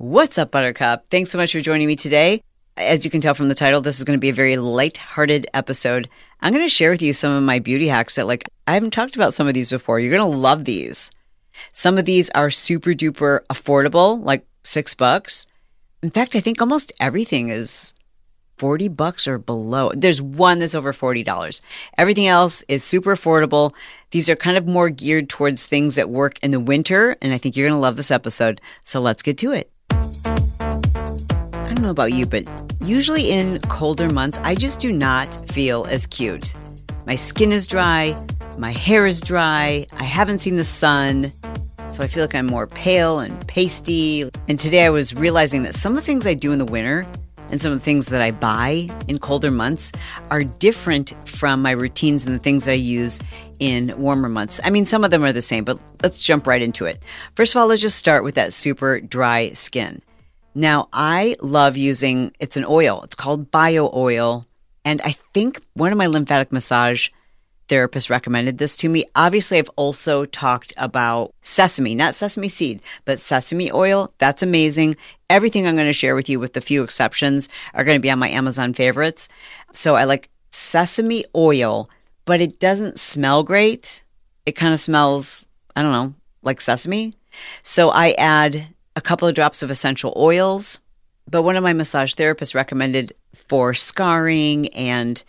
What's up, Buttercup? Thanks so much for joining me today. As you can tell from the title, this is going to be a very light-hearted episode. I'm going to share with you some of my beauty hacks that, like, I haven't talked about some of these before. You're going to love these. Some of these are super duper affordable, like six bucks. In fact, I think almost everything is 40 bucks or below. There's one that's over $40. Everything else is super affordable. These are kind of more geared towards things that work in the winter. And I think you're going to love this episode. So let's get to it. Don't know about you, but usually in colder months, I just do not feel as cute. My skin is dry, my hair is dry, I haven't seen the sun, so I feel like I'm more pale and pasty. And today I was realizing that some of the things I do in the winter and some of the things that I buy in colder months are different from my routines and the things I use in warmer months. I mean, some of them are the same, but let's jump right into it. First of all, let's just start with that super dry skin. Now, I love using it's an oil. It's called bio oil, and I think one of my lymphatic massage therapists recommended this to me. Obviously, I've also talked about sesame, not sesame seed, but sesame oil. That's amazing. Everything I'm going to share with you, with a few exceptions, are going to be on my Amazon favorites. So I like sesame oil, but it doesn't smell great. It kind of smells, I don't know, like sesame. So I add a couple of drops of essential oils. But one of my massage therapists recommended for scarring and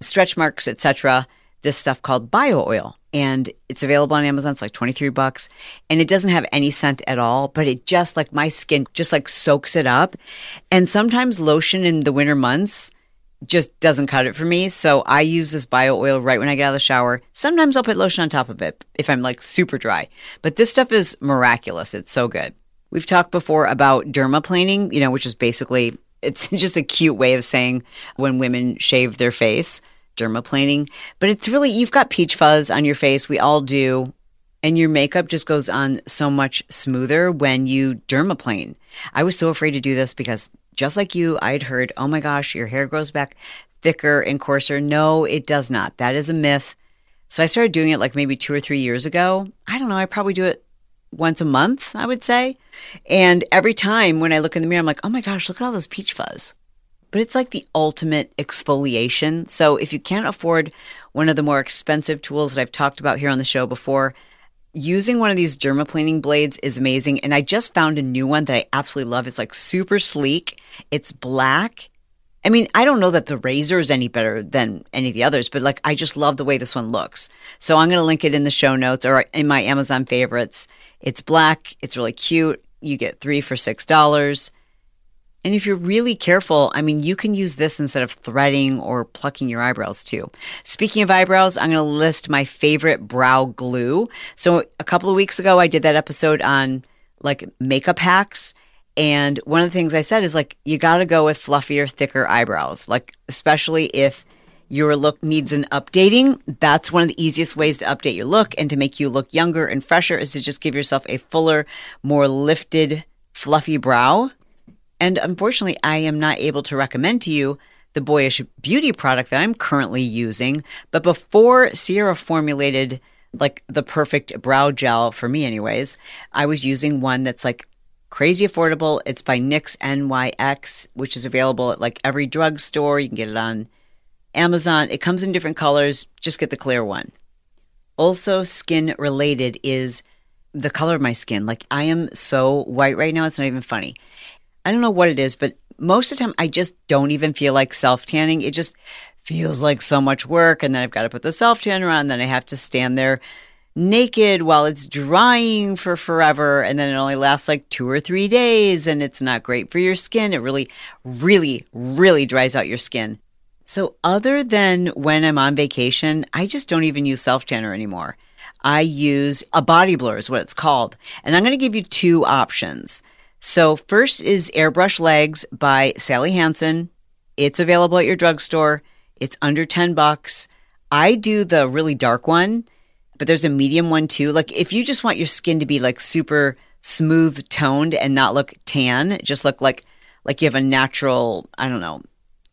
stretch marks, etc., this stuff called bio oil. And it's available on Amazon. It's like 23 bucks. And it doesn't have any scent at all, but it just like my skin just like soaks it up. And sometimes lotion in the winter months just doesn't cut it for me. So I use this bio oil right when I get out of the shower. Sometimes I'll put lotion on top of it if I'm like super dry. But this stuff is miraculous. It's so good. We've talked before about dermaplaning, you know, which is basically it's just a cute way of saying when women shave their face, dermaplaning. But it's really you've got peach fuzz on your face. We all do. And your makeup just goes on so much smoother when you dermaplane. I was so afraid to do this because just like you, I'd heard, oh my gosh, your hair grows back thicker and coarser. No, it does not. That is a myth. So I started doing it like maybe two or three years ago. I don't know. I probably do it once a month, I would say. And every time when I look in the mirror, I'm like, oh my gosh, look at all those peach fuzz. But it's like the ultimate exfoliation. So if you can't afford one of the more expensive tools that I've talked about here on the show before, using one of these dermaplaning blades is amazing. And I just found a new one that I absolutely love. It's like super sleek. It's black. I mean, I don't know that the razor is any better than any of the others, but like I just love the way this one looks. So I'm going to link it in the show notes or in my Amazon favorites. It's black, it's really cute. You get three for $6. And if you're really careful, I mean, you can use this instead of threading or plucking your eyebrows too. Speaking of eyebrows, I'm going to list my favorite brow glue. So a couple of weeks ago, I did that episode on like makeup hacks. And one of the things I said is like, you got to go with fluffier, thicker eyebrows, like, especially if your look needs an updating, that's one of the easiest ways to update your look and to make you look younger and fresher is to just give yourself a fuller, more lifted, fluffy brow. And unfortunately, I am not able to recommend to you the Boyish Beauty product that I'm currently using. But before Sierra formulated like the perfect brow gel for me, anyways, I was using one that's like crazy affordable. It's by NYX NYX, which is available at like every drugstore. You can get it on Amazon. It comes in different colors. Just get the clear one. Also, skin related is the color of my skin. Like, I am so white right now, it's not even funny. I don't know what it is, but most of the time, I just don't even feel like self tanning. It just feels like so much work. And then I've got to put the self tanner on. Then I have to stand there naked while it's drying for forever. And then it only lasts like two or three days. And it's not great for your skin. It really, really, really dries out your skin. So, other than when I'm on vacation, I just don't even use self tanner anymore. I use a body blur, is what it's called. And I'm going to give you two options. So, first is Airbrush Legs by Sally Hansen. It's available at your drugstore. It's under 10 bucks. I do the really dark one, but there's a medium one too. Like, if you just want your skin to be like super smooth toned and not look tan, just look like like you have a natural, I don't know,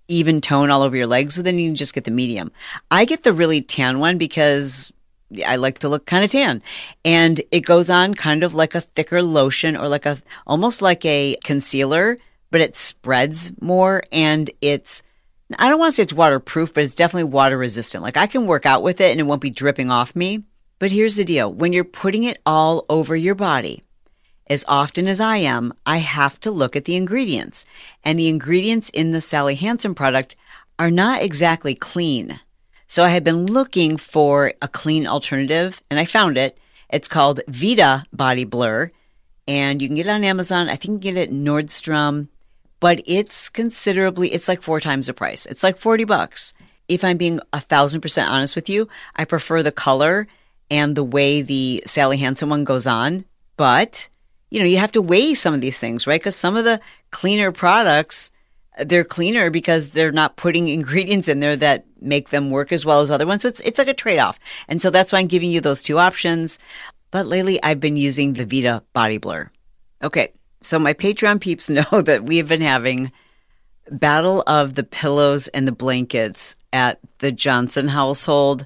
even tone all over your legs, so then you can just get the medium. I get the really tan one because I like to look kind of tan. And it goes on kind of like a thicker lotion or like a almost like a concealer, but it spreads more and it's I don't want to say it's waterproof, but it's definitely water resistant. Like I can work out with it and it won't be dripping off me. But here's the deal. When you're putting it all over your body, as often as I am, I have to look at the ingredients. And the ingredients in the Sally Hansen product are not exactly clean. So I had been looking for a clean alternative and I found it. It's called Vita Body Blur and you can get it on Amazon. I think you can get it at Nordstrom, but it's considerably, it's like four times the price. It's like 40 bucks. If I'm being a thousand percent honest with you, I prefer the color and the way the Sally Hansen one goes on, but you know, you have to weigh some of these things, right? Because some of the cleaner products, they're cleaner because they're not putting ingredients in there that make them work as well as other ones. So it's, it's like a trade off. And so that's why I'm giving you those two options. But lately I've been using the Vita Body Blur. Okay. So my Patreon peeps know that we have been having battle of the pillows and the blankets at the Johnson household.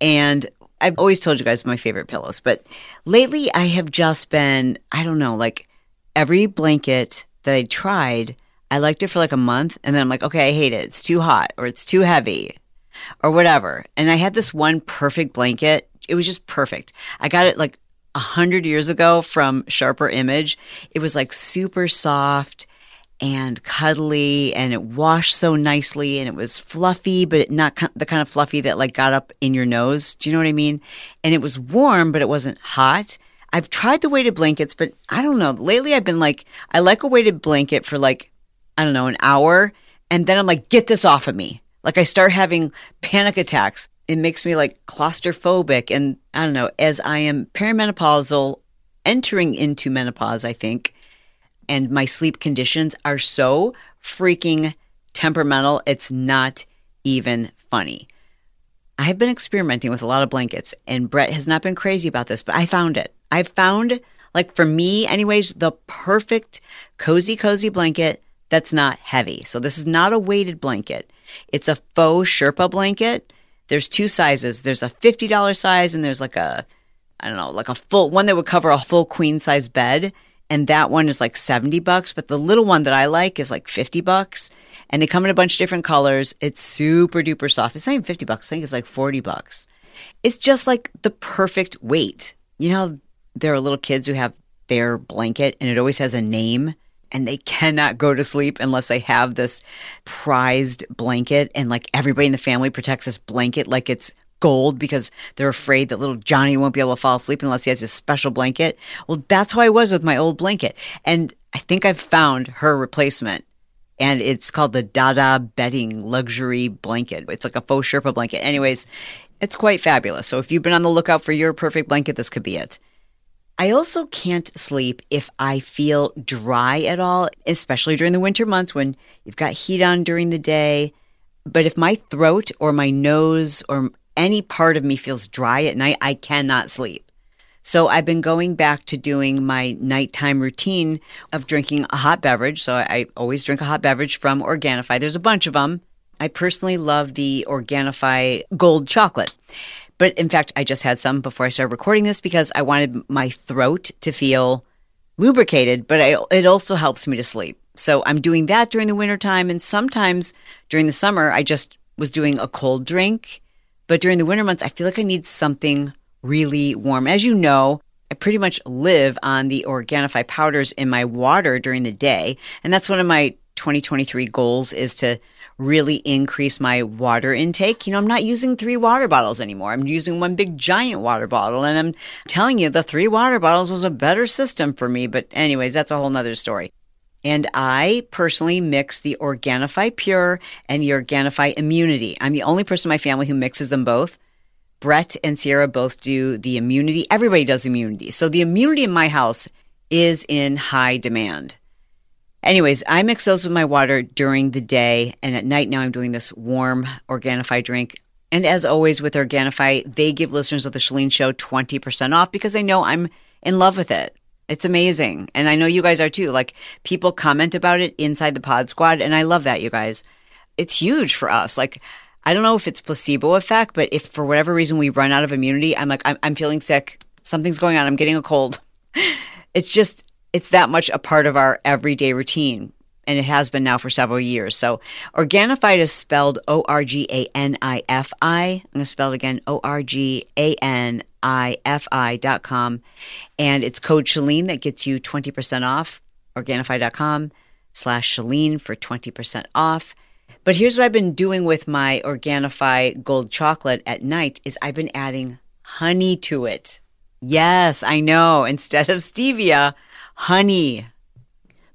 And I've always told you guys my favorite pillows, but lately I have just been, I don't know, like every blanket that I tried, I liked it for like a month and then I'm like, okay, I hate it. It's too hot or it's too heavy or whatever. And I had this one perfect blanket. It was just perfect. I got it like a hundred years ago from Sharper Image. It was like super soft and cuddly and it washed so nicely and it was fluffy, but not the kind of fluffy that like got up in your nose. Do you know what I mean? And it was warm, but it wasn't hot. I've tried the weighted blankets, but I don't know. Lately I've been like, I like a weighted blanket for like, I don't know, an hour. And then I'm like, get this off of me. Like I start having panic attacks. It makes me like claustrophobic. And I don't know, as I am perimenopausal, entering into menopause, I think, and my sleep conditions are so freaking temperamental. It's not even funny. I have been experimenting with a lot of blankets, and Brett has not been crazy about this, but I found it. I found, like for me, anyways, the perfect cozy, cozy blanket that's not heavy. So this is not a weighted blanket. It's a faux Sherpa blanket. There's two sizes. There's a $50 size and there's like a, I don't know, like a full one that would cover a full queen size bed and that one is like 70 bucks, but the little one that I like is like 50 bucks. And they come in a bunch of different colors. It's super duper soft. It's not even 50 bucks. I think it's like 40 bucks. It's just like the perfect weight. You know, there are little kids who have their blanket and it always has a name and they cannot go to sleep unless they have this prized blanket and like everybody in the family protects this blanket like it's gold because they're afraid that little Johnny won't be able to fall asleep unless he has his special blanket. Well, that's how I was with my old blanket. And I think I've found her replacement. And it's called the Dada Bedding Luxury Blanket. It's like a faux Sherpa blanket. Anyways, it's quite fabulous. So if you've been on the lookout for your perfect blanket, this could be it. I also can't sleep if I feel dry at all, especially during the winter months when you've got heat on during the day. But if my throat or my nose or any part of me feels dry at night, I cannot sleep. So I've been going back to doing my nighttime routine of drinking a hot beverage. So I always drink a hot beverage from Organifi. There's a bunch of them. I personally love the Organifi gold chocolate. But in fact, I just had some before I started recording this because I wanted my throat to feel lubricated, but I, it also helps me to sleep. So I'm doing that during the wintertime. And sometimes during the summer, I just was doing a cold drink but during the winter months, I feel like I need something really warm. As you know, I pretty much live on the Organifi powders in my water during the day. And that's one of my 2023 goals is to really increase my water intake. You know, I'm not using three water bottles anymore. I'm using one big giant water bottle. And I'm telling you, the three water bottles was a better system for me. But, anyways, that's a whole nother story. And I personally mix the Organifi Pure and the Organifi Immunity. I'm the only person in my family who mixes them both. Brett and Sierra both do the immunity. Everybody does immunity. So the immunity in my house is in high demand. Anyways, I mix those with my water during the day, and at night now I'm doing this warm Organifi drink. And as always with Organifi, they give listeners of the Chalene Show 20% off because they know I'm in love with it. It's amazing. And I know you guys are too. Like people comment about it inside the pod squad, and I love that, you guys. It's huge for us. Like, I don't know if it's placebo effect, but if for whatever reason we run out of immunity, I'm like, I'm, I'm feeling sick. Something's going on. I'm getting a cold. It's just, it's that much a part of our everyday routine. And it has been now for several years. So Organifi is spelled O R G A N I F I. I'm going to spell it again O R G A N I F I dot com. And it's code Chalene that gets you 20% off. Organifi.com slash Chalene for 20% off. But here's what I've been doing with my Organifi gold chocolate at night is I've been adding honey to it. Yes, I know. Instead of stevia, honey.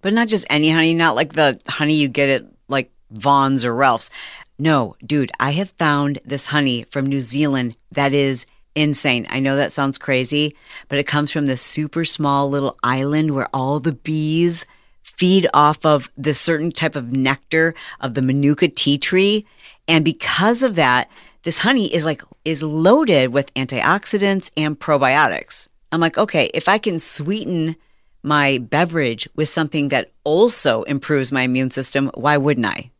But not just any honey, not like the honey you get at like Vons or Ralph's. No, dude, I have found this honey from New Zealand that is insane. I know that sounds crazy, but it comes from this super small little island where all the bees feed off of this certain type of nectar of the manuka tea tree. And because of that, this honey is like is loaded with antioxidants and probiotics. I'm like, okay, if I can sweeten my beverage with something that also improves my immune system, why wouldn't I?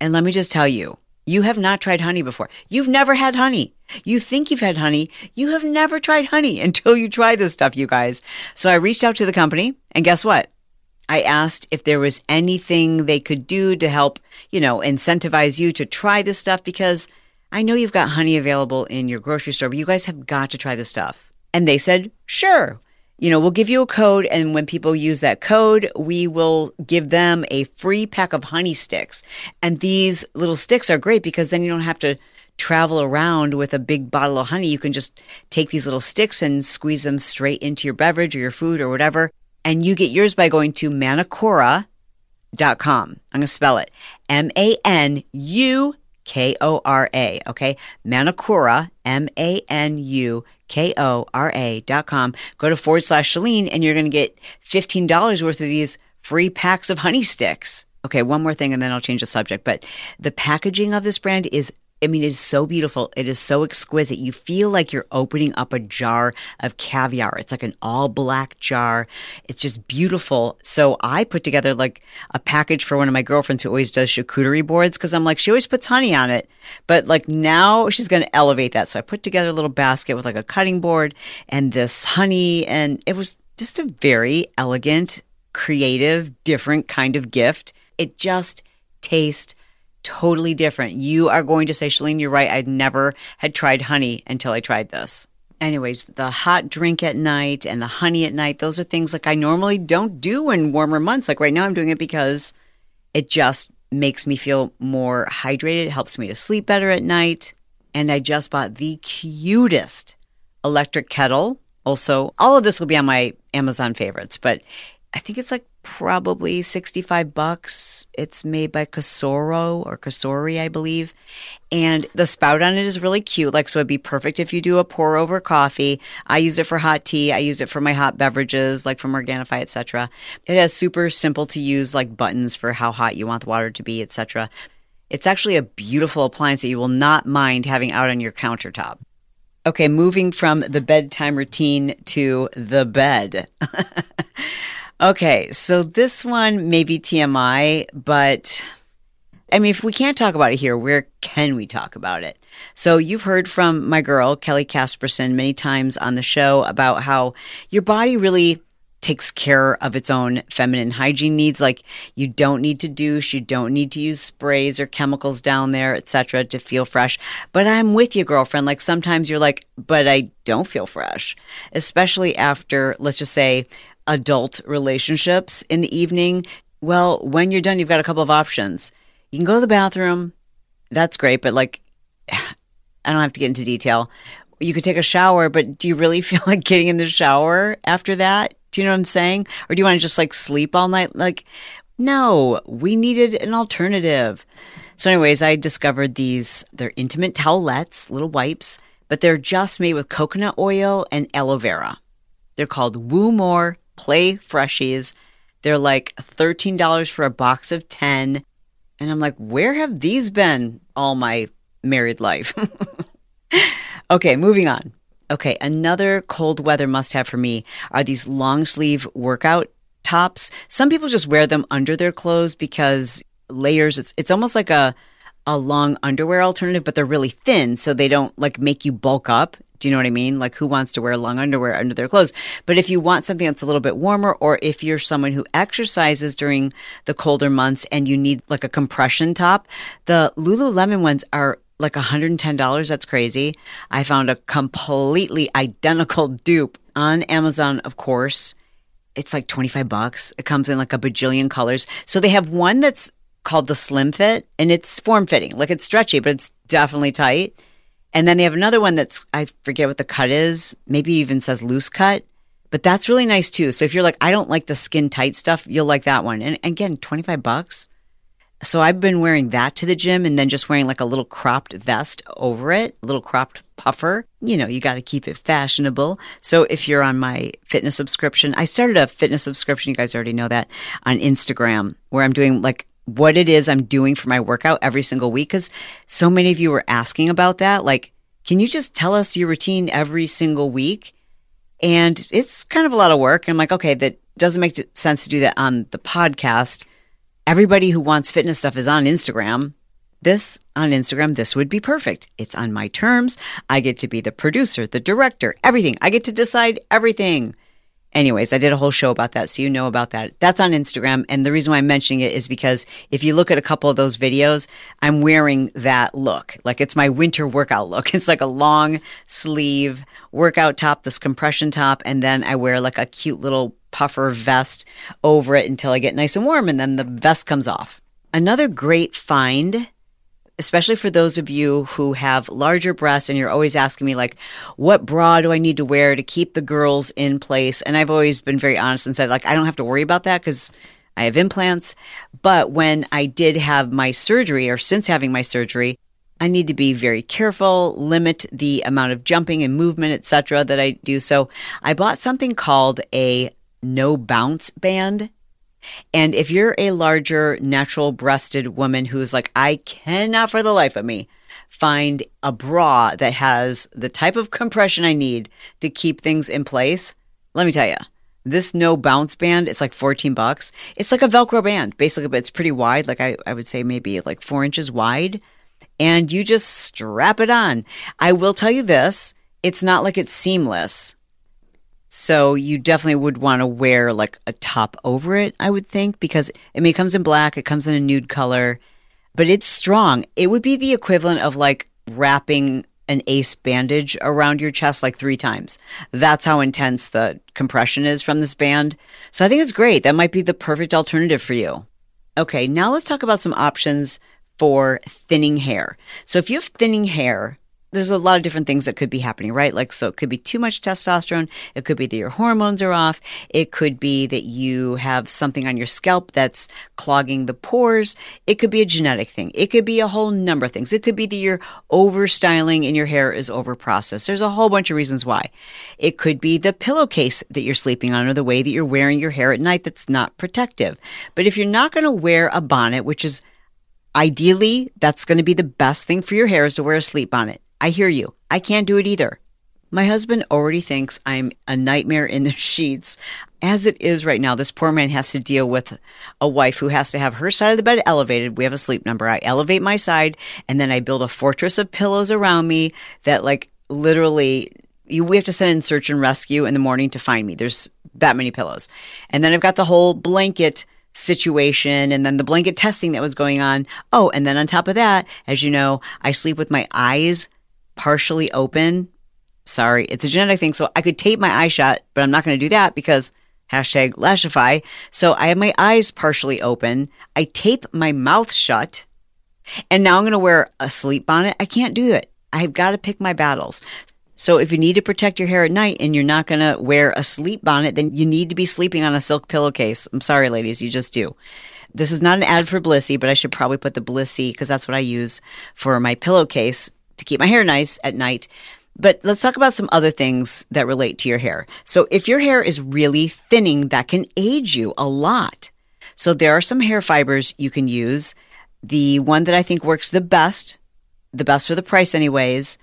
And let me just tell you, you have not tried honey before. You've never had honey. You think you've had honey. You have never tried honey until you try this stuff, you guys. So I reached out to the company and guess what? I asked if there was anything they could do to help, you know, incentivize you to try this stuff because I know you've got honey available in your grocery store, but you guys have got to try this stuff. And they said, sure. You know, we'll give you a code. And when people use that code, we will give them a free pack of honey sticks. And these little sticks are great because then you don't have to travel around with a big bottle of honey. You can just take these little sticks and squeeze them straight into your beverage or your food or whatever. And you get yours by going to manukora.com. I'm going to spell it M A N U K O R A. Okay. Manukora, M A N U K O R A dot com. Go to forward slash Chalene and you're going to get $15 worth of these free packs of honey sticks. Okay. One more thing and then I'll change the subject. But the packaging of this brand is I mean, it is so beautiful. It is so exquisite. You feel like you're opening up a jar of caviar. It's like an all black jar. It's just beautiful. So I put together like a package for one of my girlfriends who always does charcuterie boards because I'm like, she always puts honey on it. But like now she's going to elevate that. So I put together a little basket with like a cutting board and this honey. And it was just a very elegant, creative, different kind of gift. It just tastes totally different. You are going to say, Chalene, you're right. I'd never had tried honey until I tried this. Anyways, the hot drink at night and the honey at night, those are things like I normally don't do in warmer months. Like right now, I'm doing it because it just makes me feel more hydrated. It helps me to sleep better at night. And I just bought the cutest electric kettle. Also, all of this will be on my Amazon favorites, but I think it's like probably 65 bucks. It's made by Casoro or Casori, I believe. And the spout on it is really cute. Like, so it'd be perfect if you do a pour over coffee. I use it for hot tea. I use it for my hot beverages, like from Organifi, etc. It has super simple to use, like buttons for how hot you want the water to be, etc. It's actually a beautiful appliance that you will not mind having out on your countertop. Okay, moving from the bedtime routine to the bed. Okay, so this one may be TMI, but I mean, if we can't talk about it here, where can we talk about it? So you've heard from my girl, Kelly Casperson, many times on the show about how your body really takes care of its own feminine hygiene needs. Like you don't need to douche you don't need to use sprays or chemicals down there etc to feel fresh. But i'm with you girlfriend. Like sometimes you're like but i don't feel fresh. Especially after let's just say adult relationships in the evening, well, when you're done, you've got a couple of options. You can go to the bathroom. That's great, but like, I don't have to get into detail. You could take a shower, but do you really feel like getting in the shower after that? Do you know what I'm saying? Or do you want to just like sleep all night? Like, no, we needed an alternative. So, anyways, I discovered these. They're intimate towelettes, little wipes, but they're just made with coconut oil and aloe vera. They're called Woo More Play Freshies. They're like $13 for a box of 10. And I'm like, where have these been all my married life? okay, moving on. Okay, another cold weather must have for me are these long sleeve workout tops. Some people just wear them under their clothes because layers, it's, it's almost like a, a long underwear alternative, but they're really thin. So they don't like make you bulk up. Do you know what I mean? Like who wants to wear long underwear under their clothes? But if you want something that's a little bit warmer, or if you're someone who exercises during the colder months and you need like a compression top, the Lululemon ones are like $110. That's crazy. I found a completely identical dupe on Amazon, of course. It's like 25 bucks. It comes in like a bajillion colors. So they have one that's called the Slim Fit and it's form fitting. Like it's stretchy, but it's definitely tight. And then they have another one that's, I forget what the cut is, maybe even says loose cut, but that's really nice too. So if you're like, I don't like the skin tight stuff, you'll like that one. And again, 25 bucks. So I've been wearing that to the gym and then just wearing like a little cropped vest over it, a little cropped puffer. You know, you got to keep it fashionable. So if you're on my fitness subscription, I started a fitness subscription. You guys already know that on Instagram where I'm doing like what it is I'm doing for my workout every single week. Cause so many of you were asking about that. Like, can you just tell us your routine every single week? And it's kind of a lot of work. And I'm like, okay, that doesn't make sense to do that on the podcast. Everybody who wants fitness stuff is on Instagram. This on Instagram, this would be perfect. It's on my terms. I get to be the producer, the director, everything. I get to decide everything. Anyways, I did a whole show about that, so you know about that. That's on Instagram. And the reason why I'm mentioning it is because if you look at a couple of those videos, I'm wearing that look. Like it's my winter workout look. It's like a long sleeve workout top, this compression top, and then I wear like a cute little puffer vest over it until I get nice and warm, and then the vest comes off. Another great find especially for those of you who have larger breasts and you're always asking me like what bra do i need to wear to keep the girls in place? And i've always been very honest and said like i don't have to worry about that because i have implants. But when i did have my surgery or since having my surgery i need to be very careful limit the amount of jumping and movement etc that i do. So i bought something called a no bounce band and if you're a larger natural breasted woman who's like, I cannot for the life of me find a bra that has the type of compression I need to keep things in place, let me tell you, this no bounce band, it's like 14 bucks. It's like a Velcro band, basically, but it's pretty wide. Like I, I would say maybe like four inches wide. And you just strap it on. I will tell you this. It's not like it's seamless. So you definitely would want to wear like a top over it, I would think, because I mean, it comes in black, it comes in a nude color, but it's strong. It would be the equivalent of like wrapping an ace bandage around your chest like three times. That's how intense the compression is from this band. So I think it's great. That might be the perfect alternative for you. Okay, now let's talk about some options for thinning hair. So if you have thinning hair, there's a lot of different things that could be happening, right? Like, so it could be too much testosterone. It could be that your hormones are off. It could be that you have something on your scalp that's clogging the pores. It could be a genetic thing. It could be a whole number of things. It could be that you're over styling and your hair is over processed. There's a whole bunch of reasons why. It could be the pillowcase that you're sleeping on or the way that you're wearing your hair at night that's not protective. But if you're not going to wear a bonnet, which is Ideally, that's going to be the best thing for your hair is to wear a sleep bonnet. I hear you. I can't do it either. My husband already thinks I'm a nightmare in the sheets. As it is right now, this poor man has to deal with a wife who has to have her side of the bed elevated. We have a sleep number. I elevate my side and then I build a fortress of pillows around me that like literally you, we have to send in search and rescue in the morning to find me. There's that many pillows. And then I've got the whole blanket situation and then the blanket testing that was going on. Oh, and then on top of that, as you know, I sleep with my eyes partially open. Sorry, it's a genetic thing. So I could tape my eye shut, but I'm not going to do that because hashtag Lashify. So I have my eyes partially open. I tape my mouth shut. And now I'm going to wear a sleep bonnet. I can't do it. I've got to pick my battles. So if you need to protect your hair at night and you're not going to wear a sleep bonnet, then you need to be sleeping on a silk pillowcase. I'm sorry, ladies, you just do. This is not an ad for Blissy, but I should probably put the Blissy because that's what I use for my pillowcase to keep my hair nice at night. But let's talk about some other things that relate to your hair. So if your hair is really thinning, that can age you a lot. So there are some hair fibers you can use. The one that I think works the best, the best for the price anyways,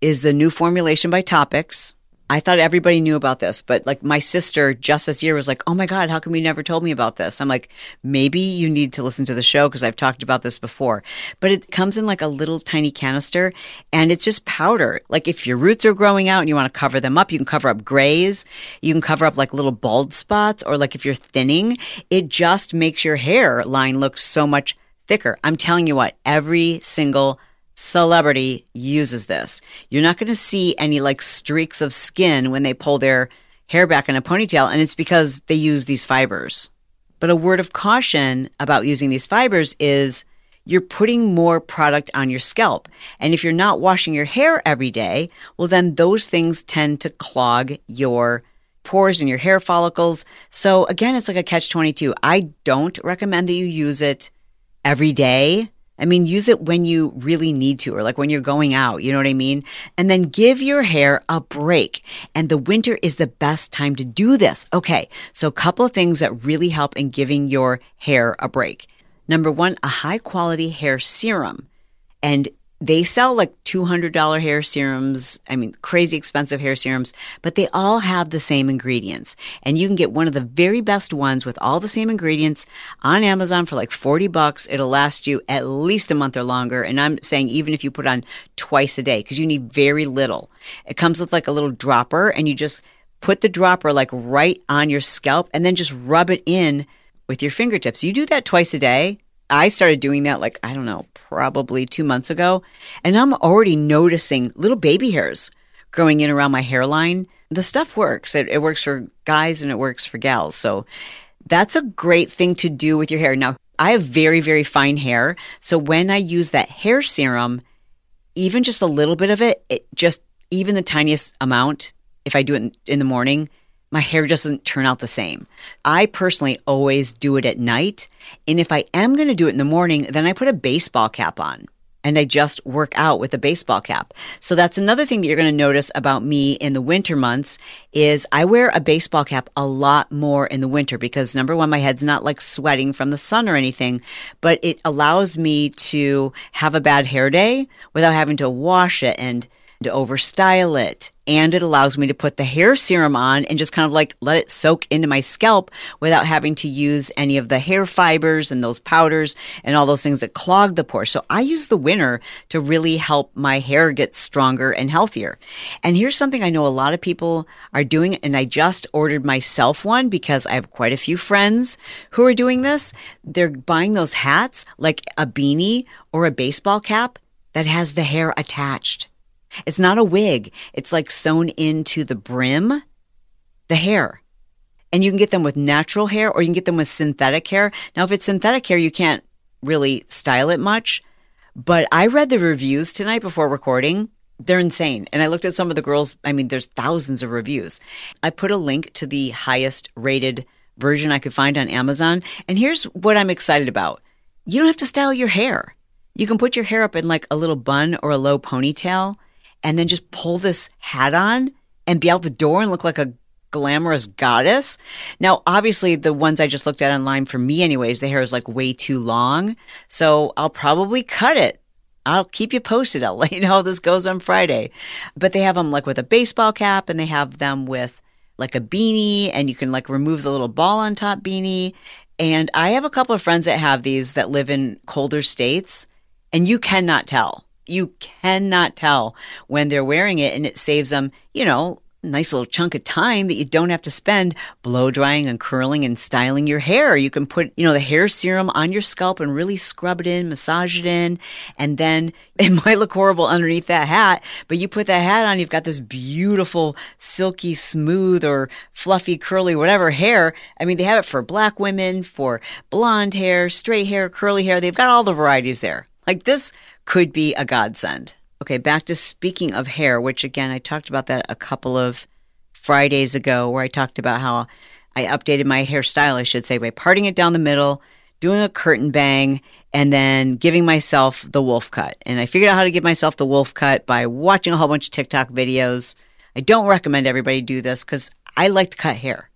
is the new formulation by Toppix. I thought everybody knew about this, but like my sister just this year was like, Oh my God, how come you never told me about this? I'm like, maybe you need to listen to the show because I've talked about this before. But it comes in like a little tiny canister and it's just powder. Like if your roots are growing out and you want to cover them up, you can cover up grays. You can cover up like little bald spots or like if you're thinning, it just makes your hair line look so much thicker. I'm telling you what, every single celebrity uses this. You're not going to see any like streaks of skin when they pull their hair back in a ponytail, and it's because they use these fibers. But a word of caution about using these fibers is you're putting more product on your scalp. And if you're not washing your hair every day, well, then those things tend to clog your pores and your hair follicles. So again, it's like a catch 22. I don't recommend that you use it every day I mean, use it when you really need to, or like when you're going out, you know what I mean? And then give your hair a break. And the winter is the best time to do this. Okay. So a couple of things that really help in giving your hair a break. Number one, a high quality hair serum. And they sell like $200 hair serums. I mean, crazy expensive hair serums, but they all have the same ingredients. And you can get one of the very best ones with all the same ingredients on Amazon for like 40 bucks. It'll last you at least a month or longer. And I'm saying even if you put on twice a day, because you need very little. It comes with like a little dropper and you just put the dropper like right on your scalp and then just rub it in with your fingertips. You do that twice a day I started doing that like, I don't know, probably two months ago. And I'm already noticing little baby hairs growing in around my hairline. The stuff works. It, it works for guys and it works for gals. So that's a great thing to do with your hair. Now, I have very, very fine hair. So when I use that hair serum, even just a little bit of it, it just even the tiniest amount, if I do it in, in the morning, my hair doesn't turn out the same. I personally always do it at night. And if I am going to do it in the morning, then I put a baseball cap on and I just work out with a baseball cap. So that's another thing that you're going to notice about me in the winter months is I wear a baseball cap a lot more in the winter because number one, my head's not like sweating from the sun or anything, but it allows me to have a bad hair day without having to wash it and to overstyle it. And it allows me to put the hair serum on and just kind of like let it soak into my scalp without having to use any of the hair fibers and those powders and all those things that clog the pores. So I use the winter to really help my hair get stronger and healthier. And here's something I know a lot of people are doing, and I just ordered myself one because I have quite a few friends who are doing this. They're buying those hats like a beanie or a baseball cap that has the hair attached. It's not a wig. It's like sewn into the brim, the hair. And you can get them with natural hair or you can get them with synthetic hair. Now, if it's synthetic hair, you can't really style it much. But I read the reviews tonight before recording. They're insane. And I looked at some of the girls. I mean, there's thousands of reviews. I put a link to the highest rated version I could find on Amazon. And here's what I'm excited about. You don't have to style your hair. You can put your hair up in like a little bun or a low ponytail and then just pull this hat on and be out the door and look like a glamorous goddess. Now, obviously, the ones I just looked at online for me, anyways, the hair is like way too long. So I'll probably cut it. I'll keep you posted. I'll let you know how this goes on Friday. But they have them like with a baseball cap and they have them with like a beanie and you can like remove the little ball on top beanie. And I have a couple of friends that have these that live in colder states and you cannot tell you cannot tell when they're wearing it and it saves them, you know, nice little chunk of time that you don't have to spend blow drying and curling and styling your hair. You can put, you know, the hair serum on your scalp and really scrub it in, massage it in, and then it might look horrible underneath that hat, but you put that hat on, you've got this beautiful, silky, smooth or fluffy, curly, whatever hair. I mean, they have it for black women, for blonde hair, straight hair, curly hair. They've got all the varieties there. Like this could be a godsend. Okay, back to speaking of hair, which again, I talked about that a couple of Fridays ago, where I talked about how I updated my hairstyle, I should say, by parting it down the middle, doing a curtain bang, and then giving myself the wolf cut. And I figured out how to give myself the wolf cut by watching a whole bunch of TikTok videos. I don't recommend everybody do this because I like to cut hair.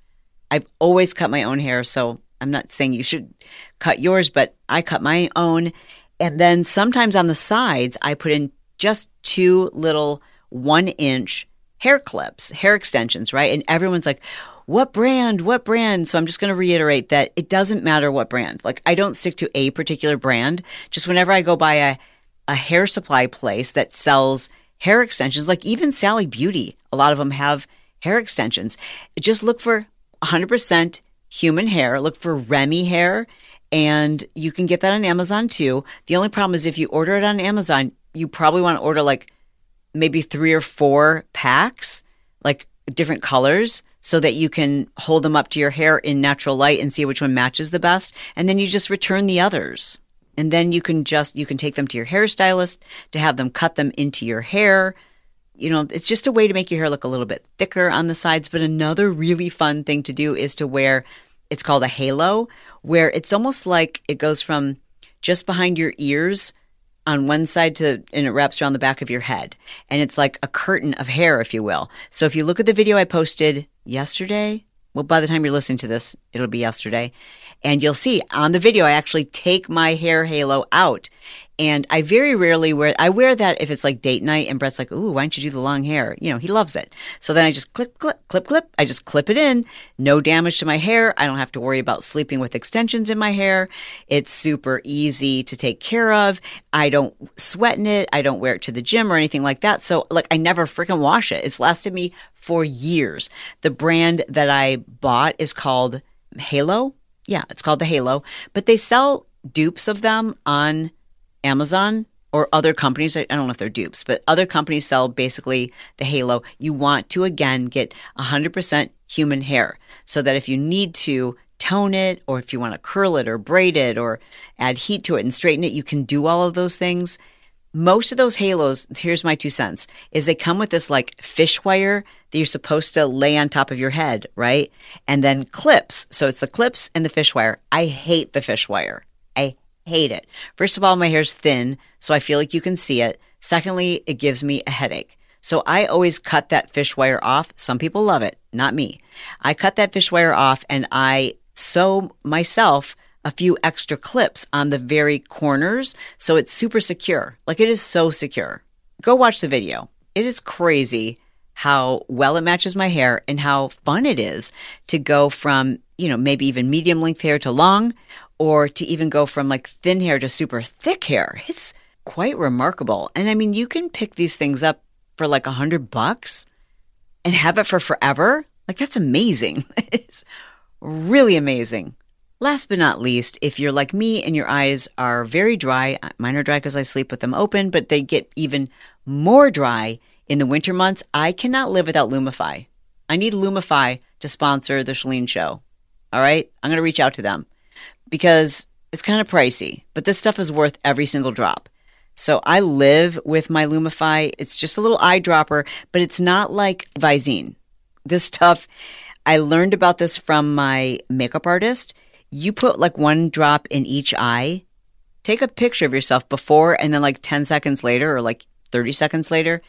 I've always cut my own hair, so I'm not saying you should cut yours, but I cut my own. And then sometimes on the sides, I put in just two little one inch hair clips, hair extensions, right? And everyone's like, what brand? What brand? So I'm just going to reiterate that it doesn't matter what brand. Like I don't stick to a particular brand. Just whenever I go by a, a hair supply place that sells hair extensions, like even Sally Beauty, a lot of them have hair extensions. Just look for 100% human hair. Look for Remy hair and you can get that on Amazon too. The only problem is if you order it on Amazon, you probably want to order like maybe three or four packs, like different colors, so that you can hold them up to your hair in natural light and see which one matches the best. And then you just return the others. And then you can just, you can take them to your hairstylist to have them cut them into your hair. You know, it's just a way to make your hair look a little bit thicker on the sides. But another really fun thing to do is to wear, it's called a halo, where it's almost like it goes from just behind your ears on one side to and it wraps around the back of your head. And it's like a curtain of hair if you will. So if you look at the video i posted yesterday well by the time you're listening to this it'll be yesterday. And you'll see on the video i actually take my hair halo out and I very rarely wear, I wear that if it's like date night and Brett's like, ooh, why don't you do the long hair? You know, he loves it. So then I just clip, clip, clip, clip. I just clip it in. No damage to my hair. I don't have to worry about sleeping with extensions in my hair. It's super easy to take care of. I don't sweat in it. I don't wear it to the gym or anything like that. So like I never freaking wash it. It's lasted me for years. The brand that I bought is called Halo. Yeah, it's called the Halo, but they sell dupes of them on Amazon or other companies, I don't know if they're dupes, but other companies sell basically the halo. You want to again get 100% human hair so that if you need to tone it or if you want to curl it or braid it or add heat to it and straighten it, you can do all of those things. Most of those halos, here's my two cents, is they come with this like fish wire that you're supposed to lay on top of your head, right? And then clips. So it's the clips and the fish wire. I hate the fish wire. Hate it. First of all, my hair's thin, so I feel like you can see it. Secondly, it gives me a headache. So I always cut that fish wire off. Some people love it, not me. I cut that fish wire off and I sew myself a few extra clips on the very corners so it's super secure. Like it is so secure. Go watch the video. It is crazy how well it matches my hair and how fun it is to go from, you know, maybe even medium length hair to long or to even go from like thin hair to super thick hair. It's quite remarkable. And I mean, you can pick these things up for like a hundred bucks and have it for forever. Like that's amazing. it's really amazing. Last but not least, if you're like me and your eyes are very dry, uh, mine are dry because I sleep with them open, but they get even more dry in the winter months. I cannot live without Lumify. I need Lumify to sponsor the Chalene show. All right. I'm going to reach out to them because it's kind of pricey, but this stuff is worth every single drop. So I live with my Lumify. It's just a little eyedropper, but it's not like Visine. This stuff, I learned about this from my makeup artist. You put like one drop in each eye. Take a picture of yourself before and then like 10 seconds later or like 30 seconds later.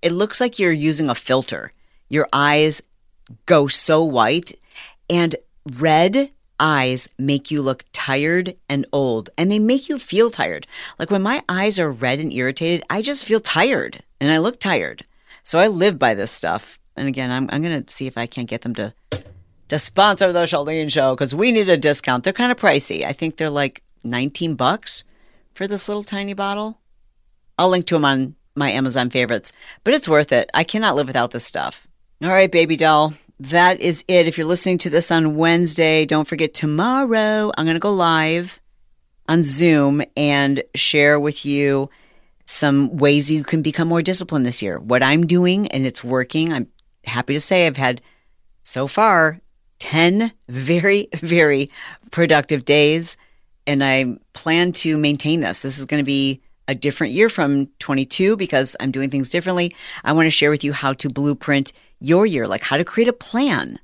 It looks like you're using a filter. Your eyes go so white and red eyes make you look tired and old, and they make you feel tired. Like when my eyes are red and irritated, I just feel tired and I look tired. So I live by this stuff. And again, I'm, I'm going to see if I can't get them to to sponsor the Chalene show because we need a discount. They're kind of pricey. I think they're like 19 bucks for this little tiny bottle. I'll link to them on my Amazon favorites, but it's worth it. I cannot live without this stuff. All right, baby doll that is it. If you're listening to this on Wednesday, don't forget tomorrow I'm going to go live on Zoom and share with you some ways you can become more disciplined this year. What I'm doing and it's working. I'm happy to say I've had so far 10 very, very productive days and I plan to maintain this. This is going to be a different year from 22 because I'm doing things differently. I want to share with you how to blueprint your year, like how to create a plan,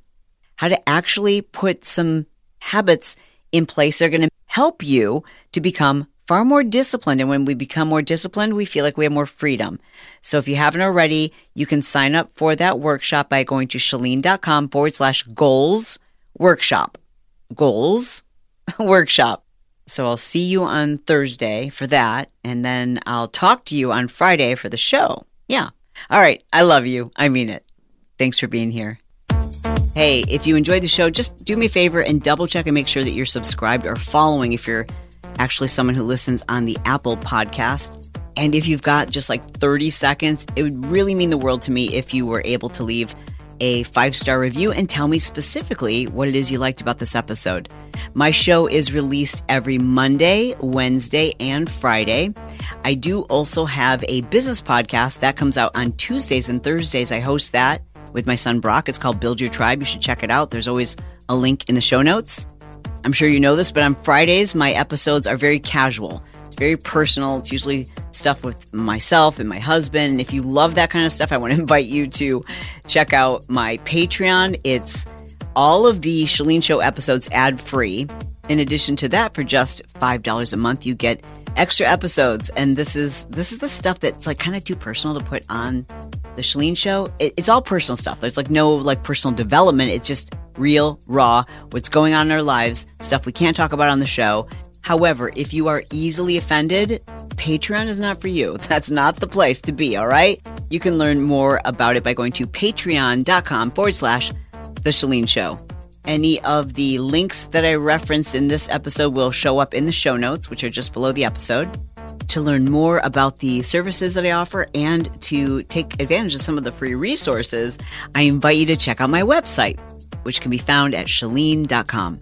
how to actually put some habits in place that are going to help you to become far more disciplined. And when we become more disciplined, we feel like we have more freedom. So if you haven't already, you can sign up for that workshop by going to chalene.com forward slash goals workshop. Goals workshop. So I'll see you on Thursday for that. And then I'll talk to you on Friday for the show. Yeah. All right. I love you. I mean it. Thanks for being here. Hey, if you enjoyed the show, just do me a favor and double check and make sure that you're subscribed or following if you're actually someone who listens on the Apple podcast. And if you've got just like 30 seconds, it would really mean the world to me if you were able to leave a five star review and tell me specifically what it is you liked about this episode. My show is released every Monday, Wednesday, and Friday. I do also have a business podcast that comes out on Tuesdays and Thursdays. I host that with my son Brock. It's called Build Your Tribe. You should check it out. There's always a link in the show notes. I'm sure you know this, but on Fridays, my episodes are very casual. It's very personal. It's usually stuff with myself and my husband. And if you love that kind of stuff, I want to invite you to check out my Patreon. It's all of the Chalene Show episodes ad free. In addition to that, for just $5 a month, you get extra episodes. And this is this is the stuff that's like kind of too personal to put on the Chalene Show. It, it's all personal stuff. There's like no like personal development. It's just real, raw, what's going on in our lives, stuff we can't talk about on the show. However, if you are easily offended, Patreon is not for you. That's not the place to be, all right? You can learn more about it by going to patreon.com forward slash The Chalene Show. Any of the links that I referenced in this episode will show up in the show notes, which are just below the episode. To learn more about the services that I offer and to take advantage of some of the free resources, I invite you to check out my website, which can be found at chalene.com.